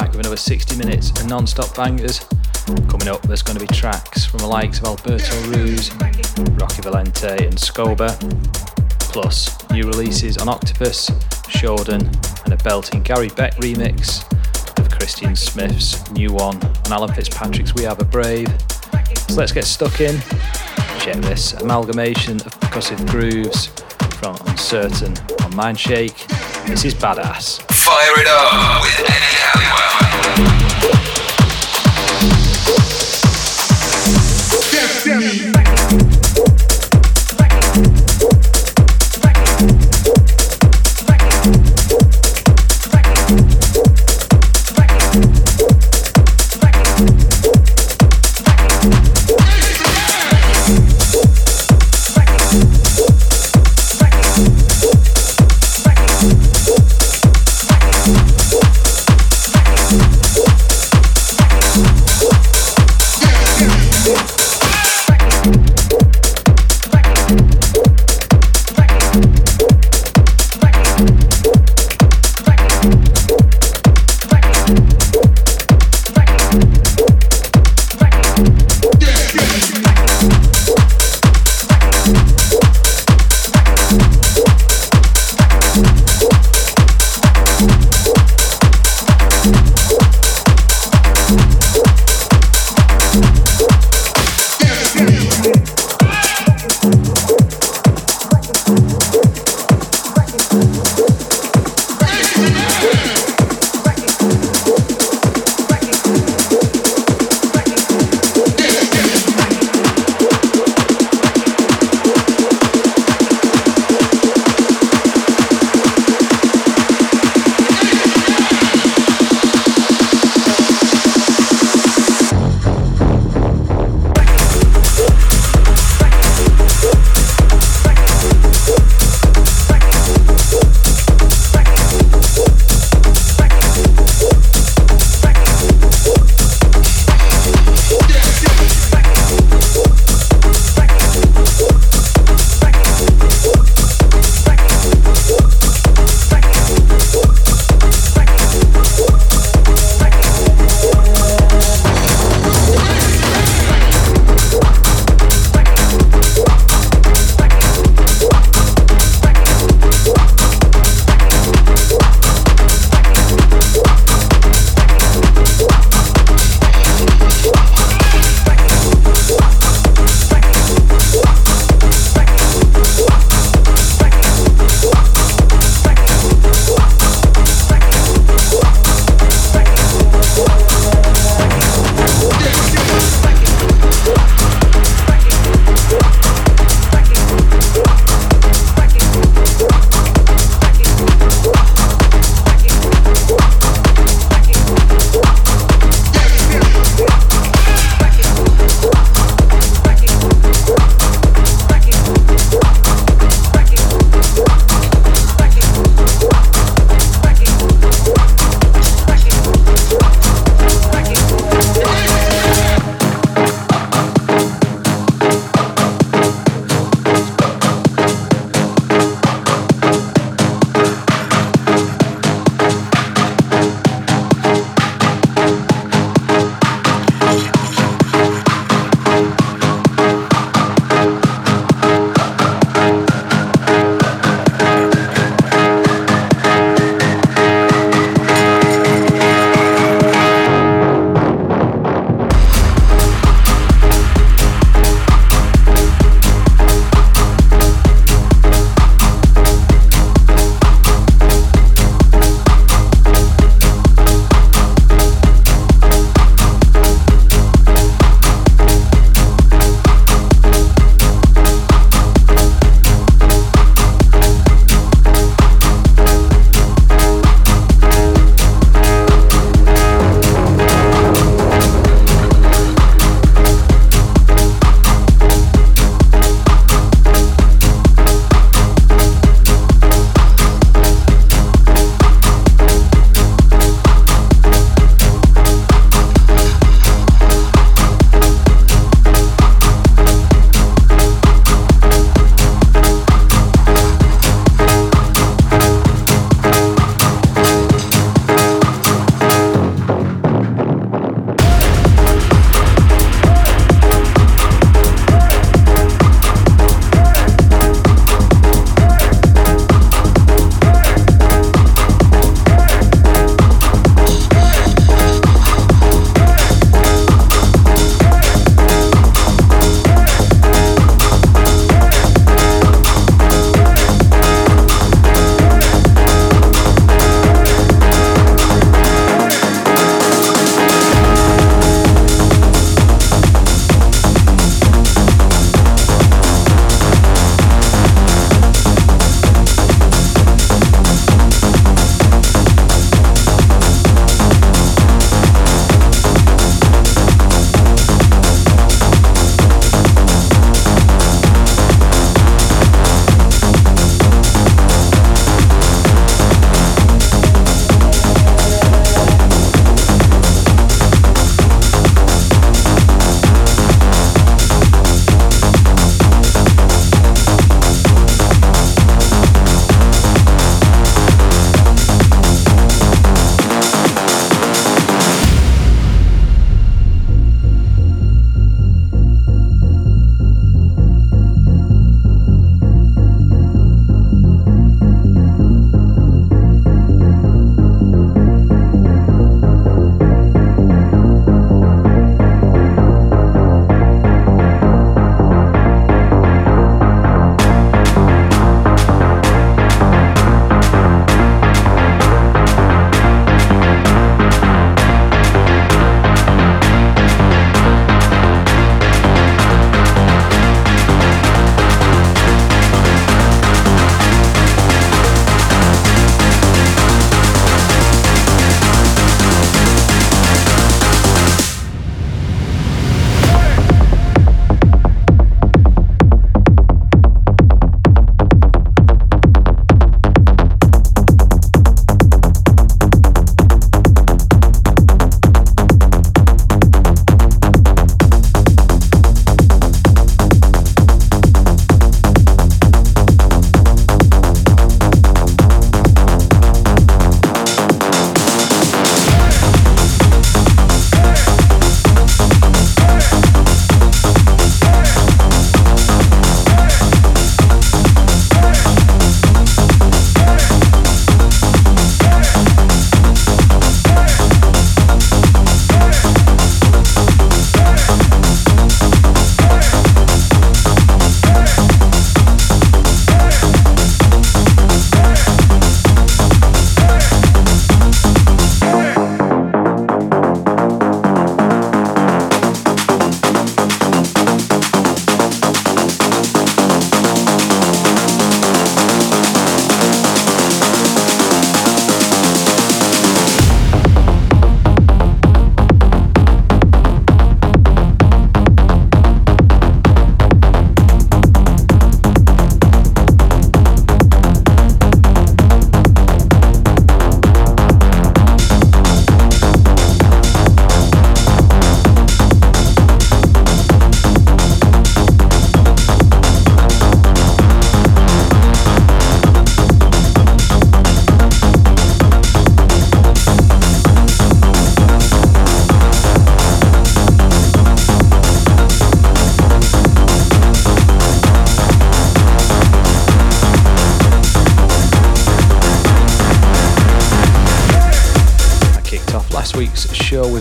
back with another 60 minutes of non-stop bangers. Coming up, there's going to be tracks from the likes of Alberto Ruiz, Rocky Valente, and Scoba, plus new releases on Octopus, Shodan, and a belting Gary Beck remix of Christian Smith's new one on Alan Fitzpatrick's We Are The Brave. So let's get stuck in. Check this amalgamation of percussive grooves from Uncertain on Mindshake. This is badass. Fire It Up with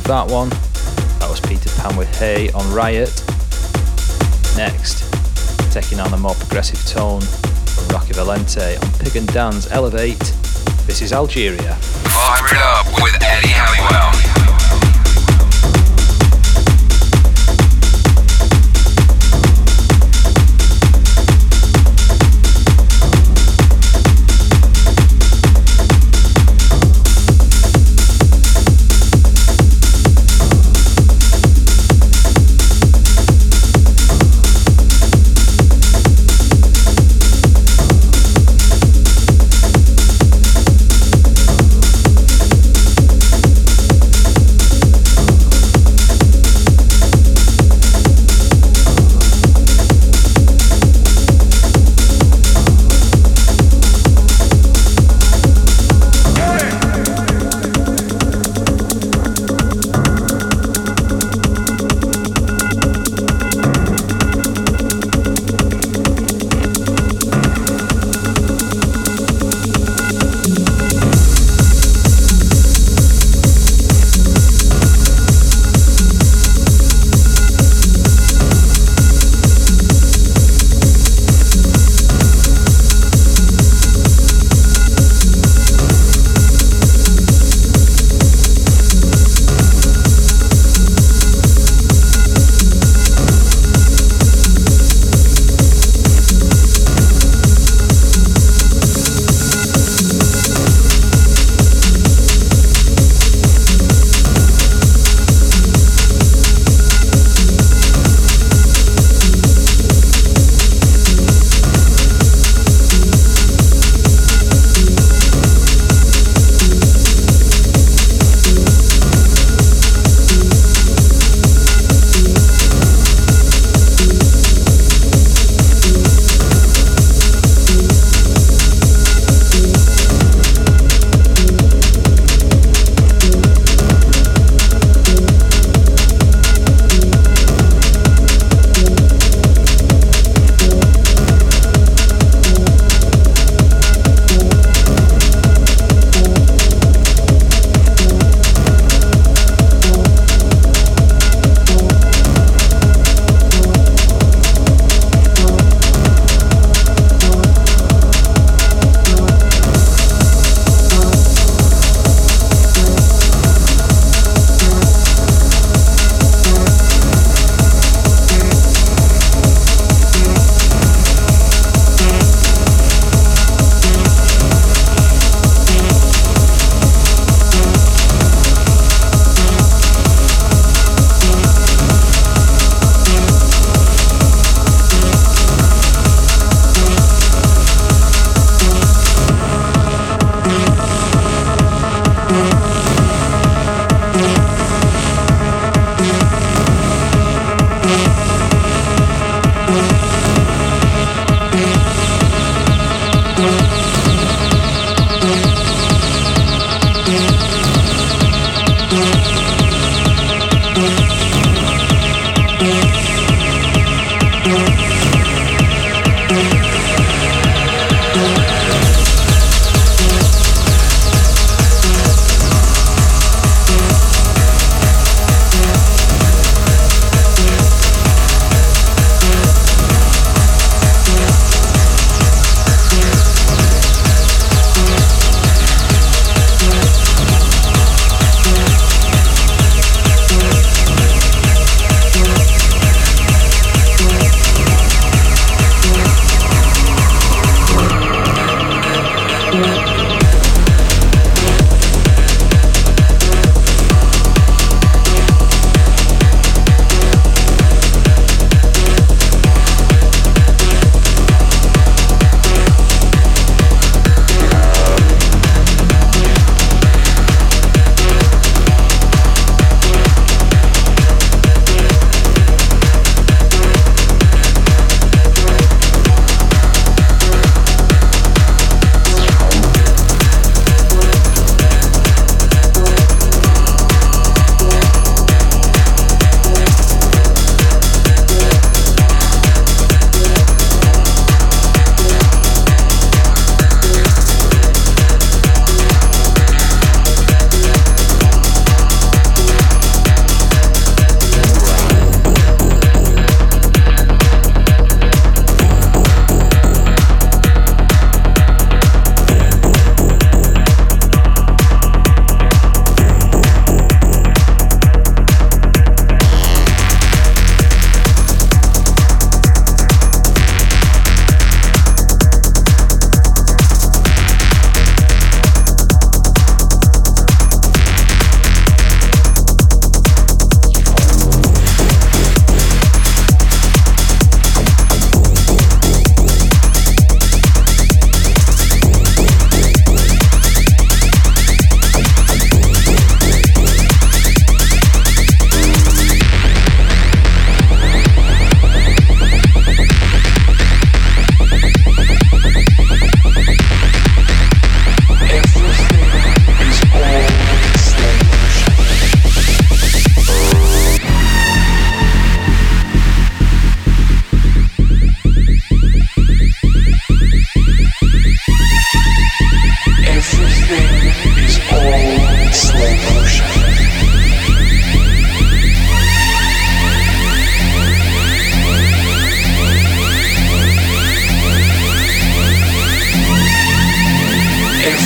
with that one. That was Peter Pan with Hay on Riot. Next, taking on a more progressive tone from Rocky Valente on Pig and Dan's Elevate. This is Algeria. It up with Eddie Halliwell.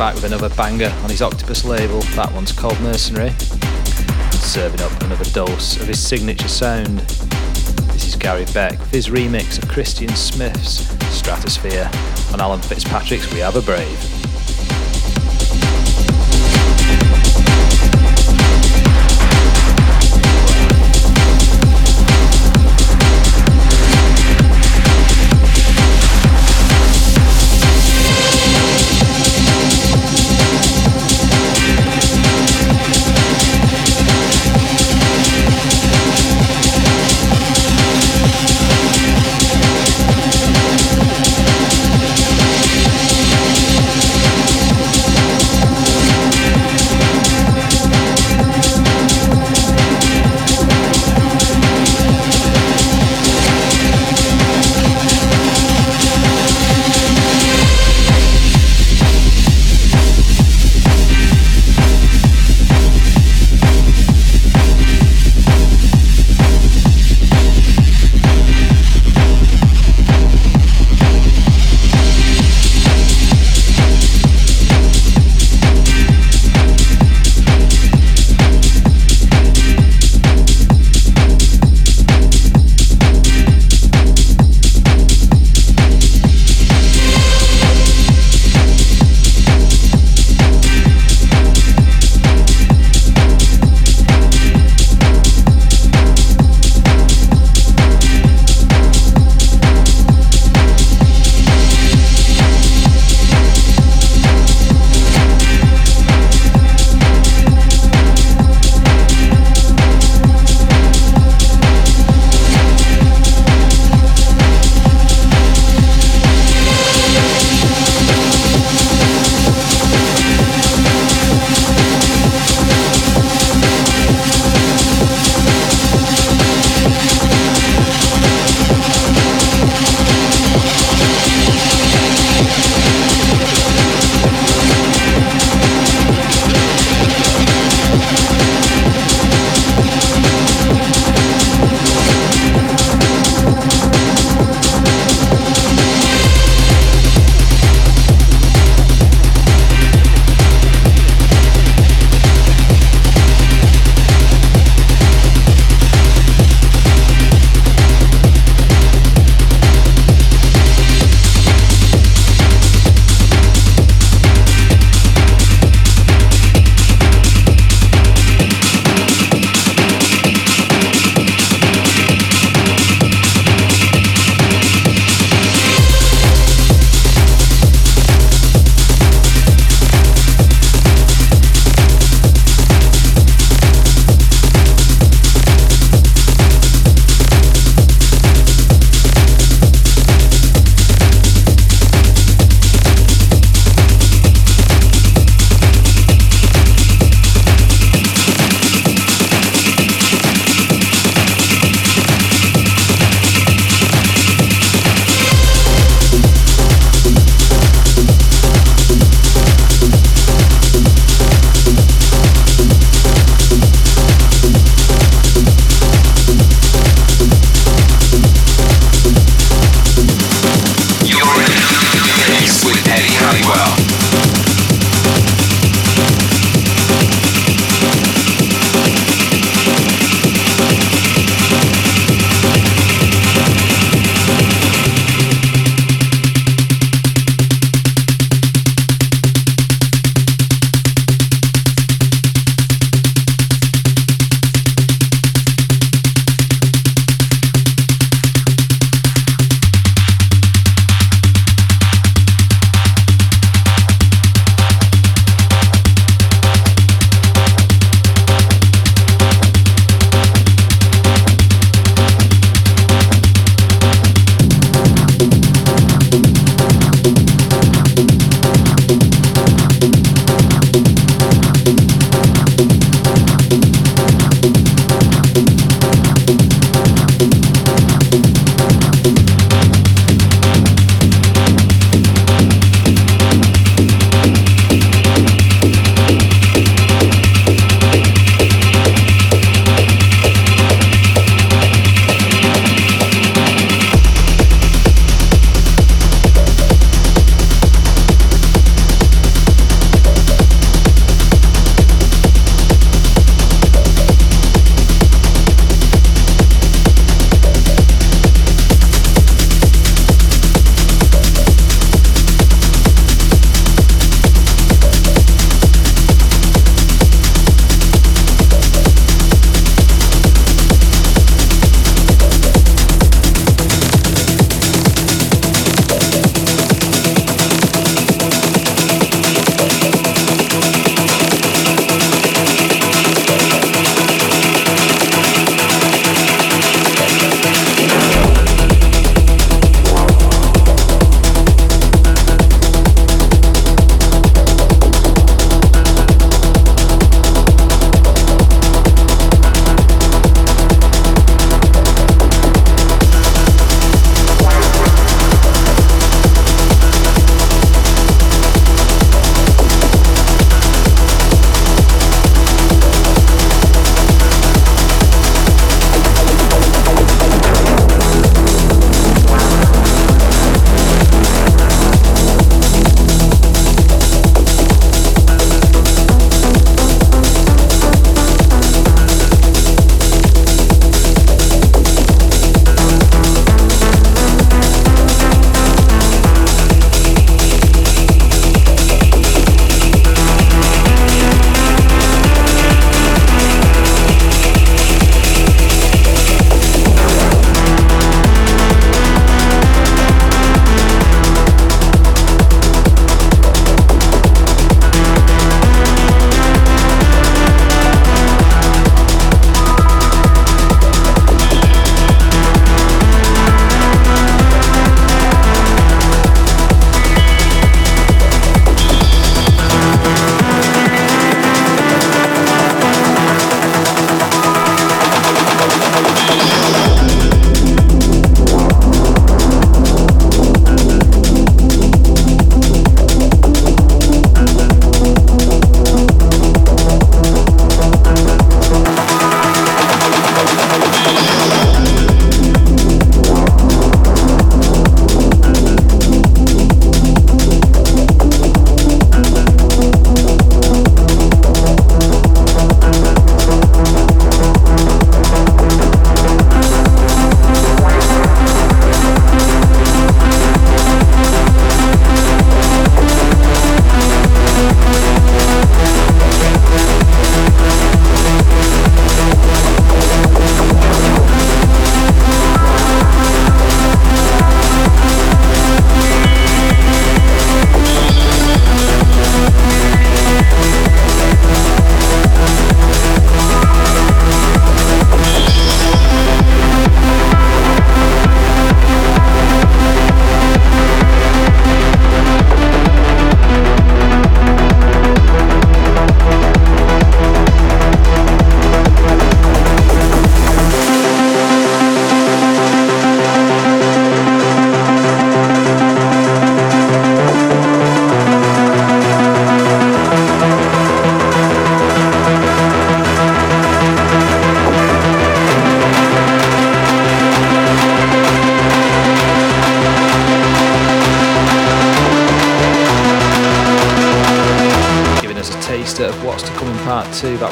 back with another banger on his Octopus label. That one's called Mercenary. Serving up another dose of his signature sound. This is Gary Beck with his remix of Christian Smith's Stratosphere on Alan Fitzpatrick's We Are The Brave.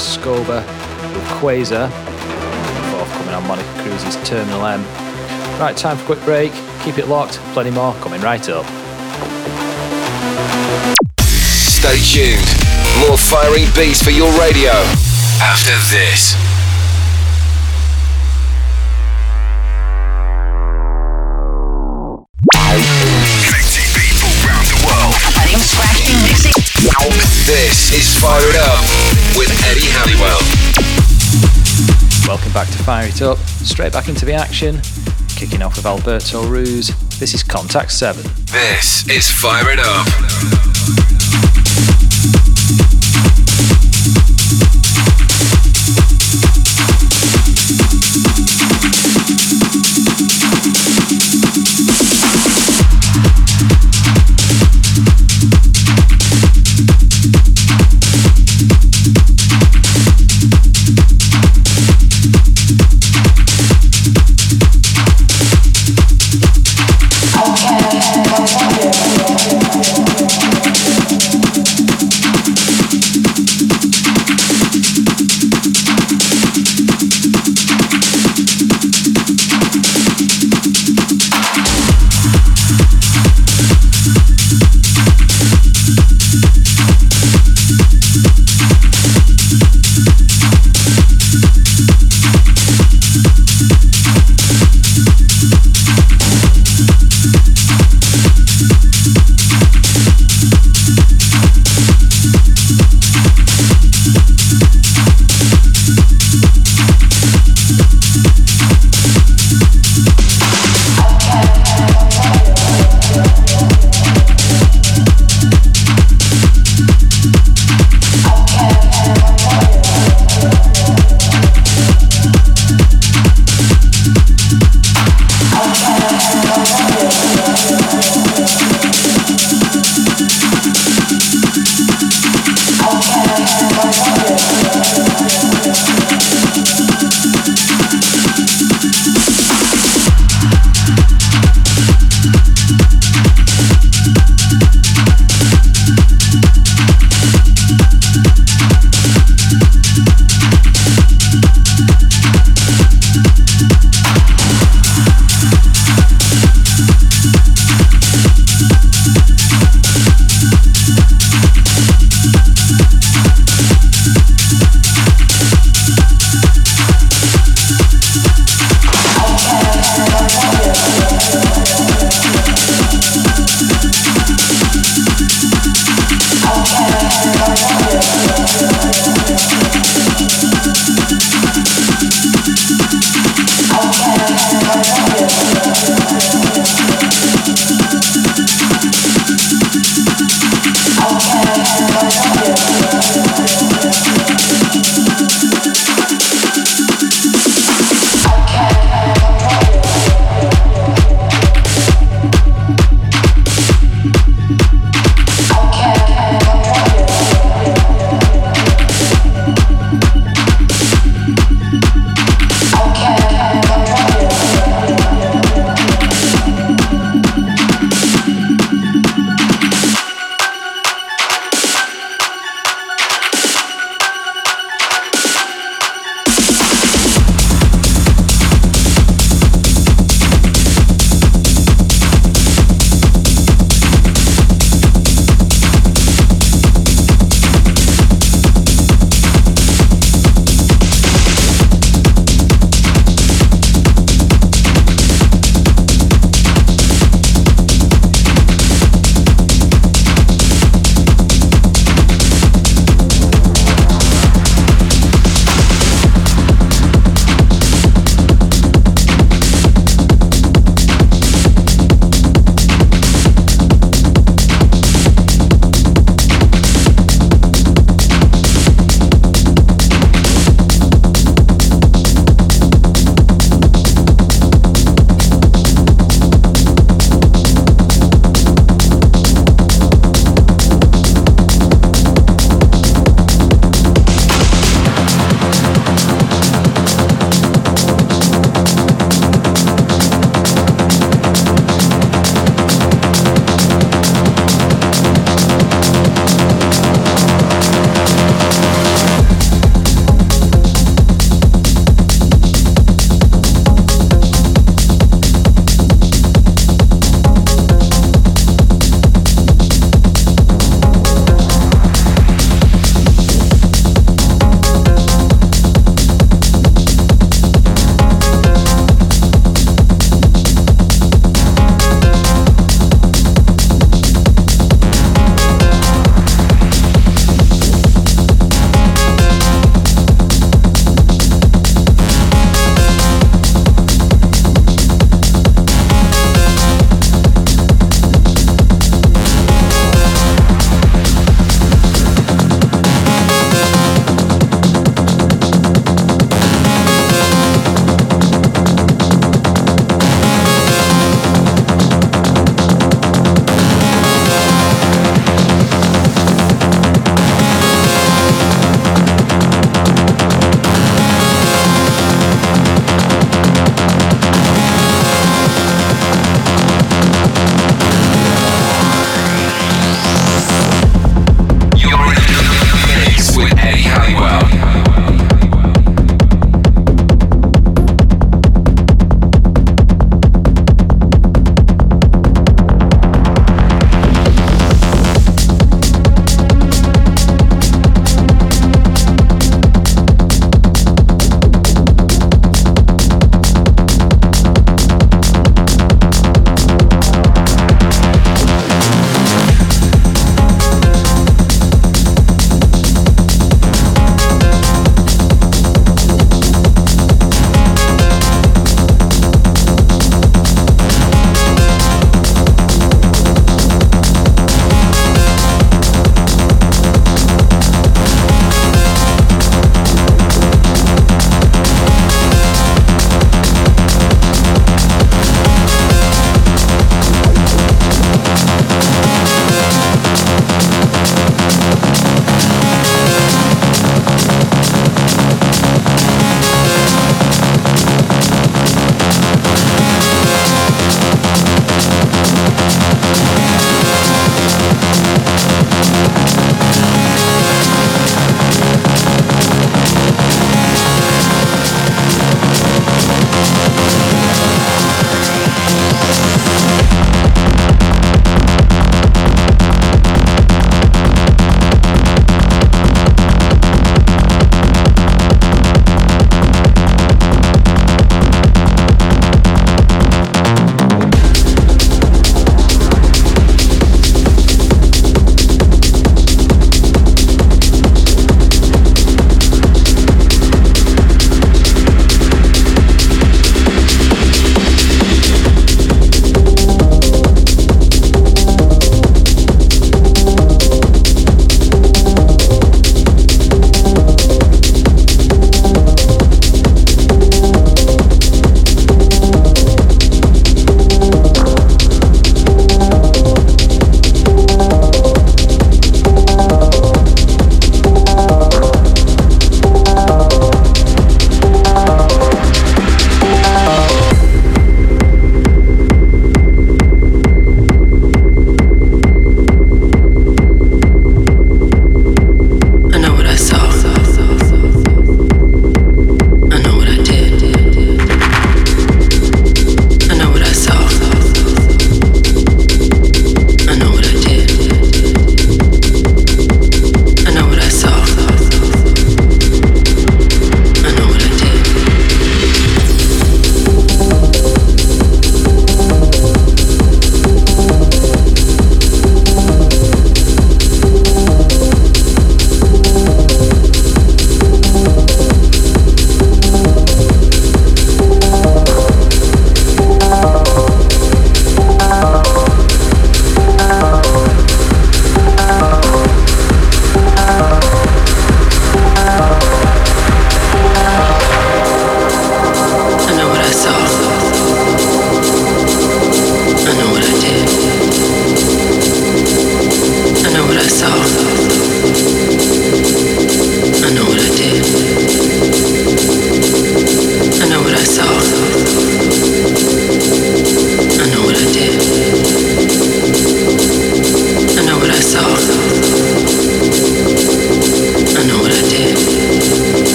Was Scoba with Quasar, forthcoming on Monika Kruse's Terminal M. Right, time for a quick break. Keep it locked, plenty more coming right up. Stay tuned. More firing beats for your radio after this. Connecting people around the world. Adding scratching mixing. This is Fire Welcome back to Fire It Up. Straight back into the action. Kicking off with Alberto Ruiz. This is Contact 7. This is Fire It Up.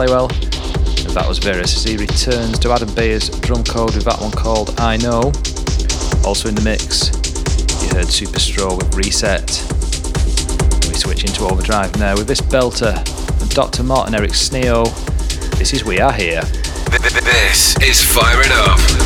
Halliwell. That was Virus as he returns to Adam Beyer's Drumcode with that one called I Know. Also in the mix, you heard Superstro with Reset. We switch into Overdrive now with this belter Dr. Martin Eric Sneo. This is We Are Here. This is Fire It Up.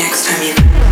next time you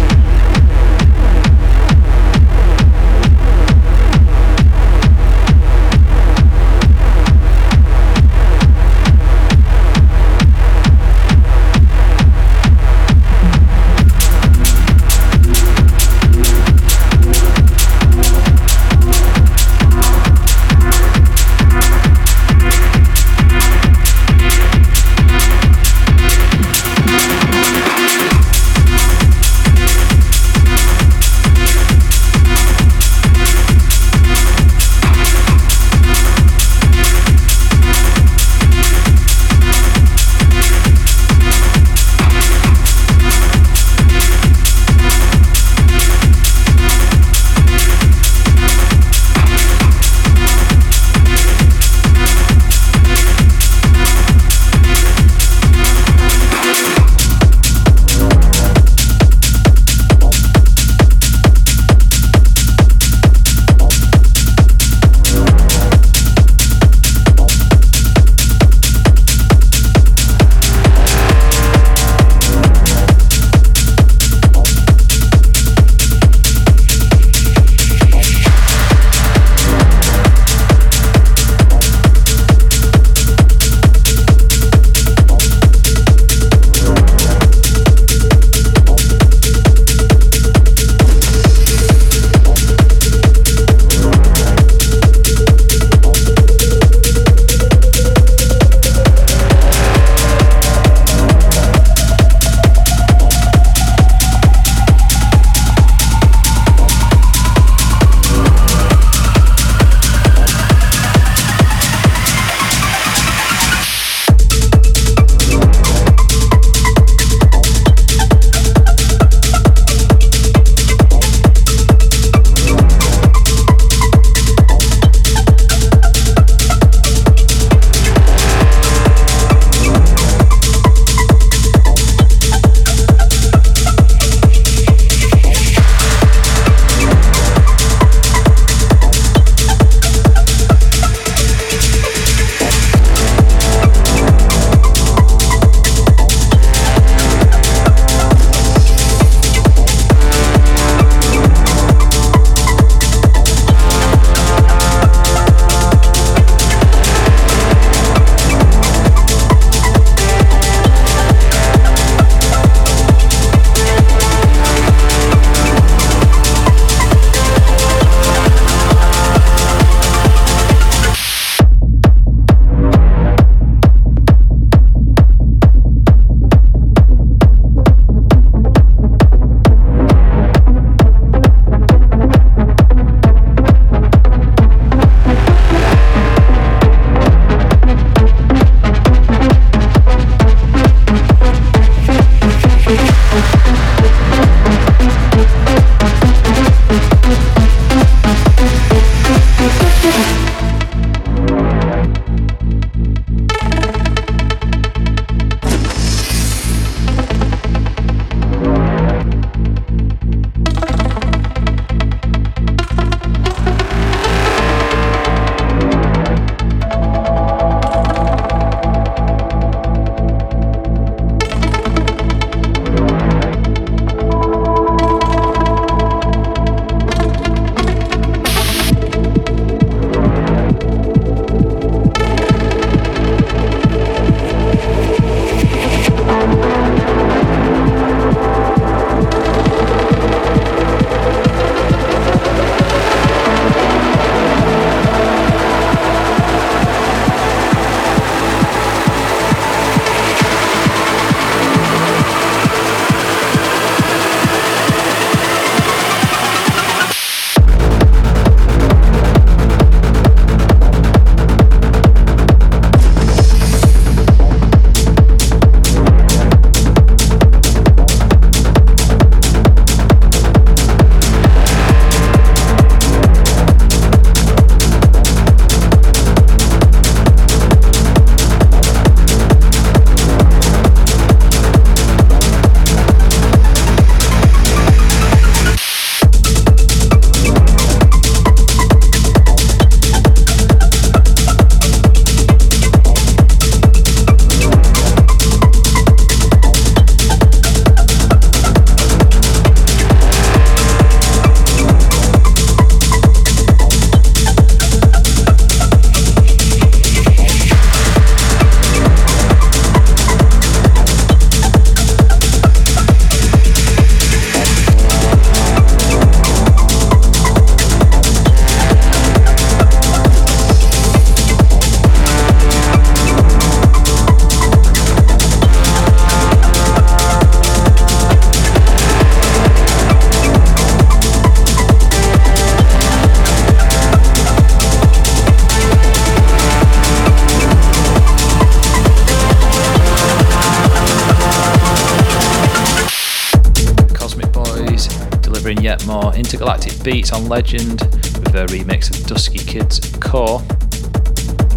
beats on Legend with a remix of Dusky Kid's Core.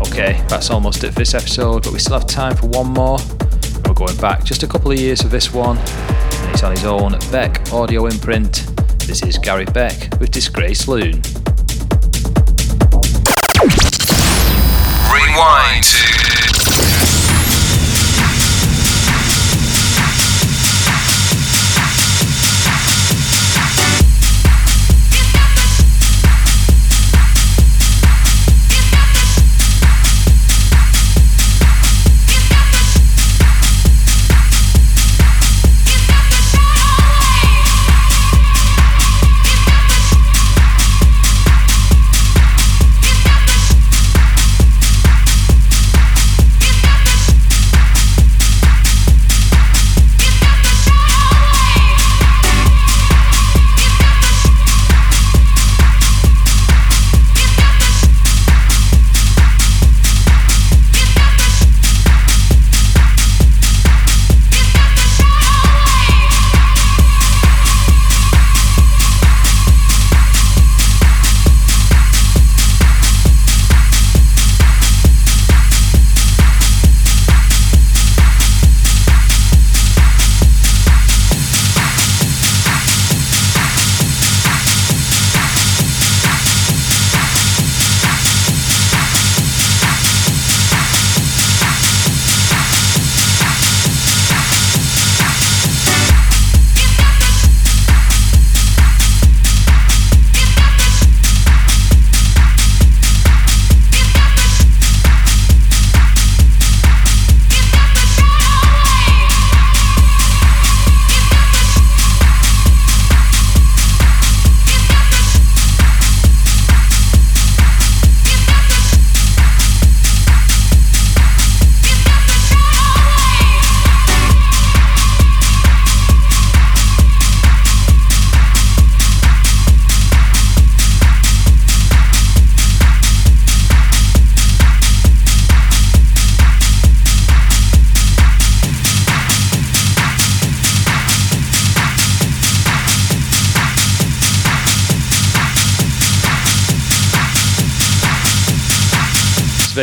Okay, that's almost it for this episode, but we still have time for one more. We're going back just a couple of years for this one, and it's on his own BEK Audio imprint. This is Gary Beck with Disgrace Loon. Rewind to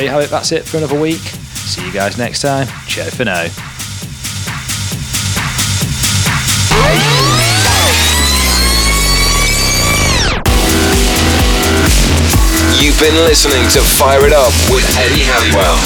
you have it. That's it for another week. See you guys next time. Ciao for now. You've been listening to Fire It Up with Eddie Halliwell.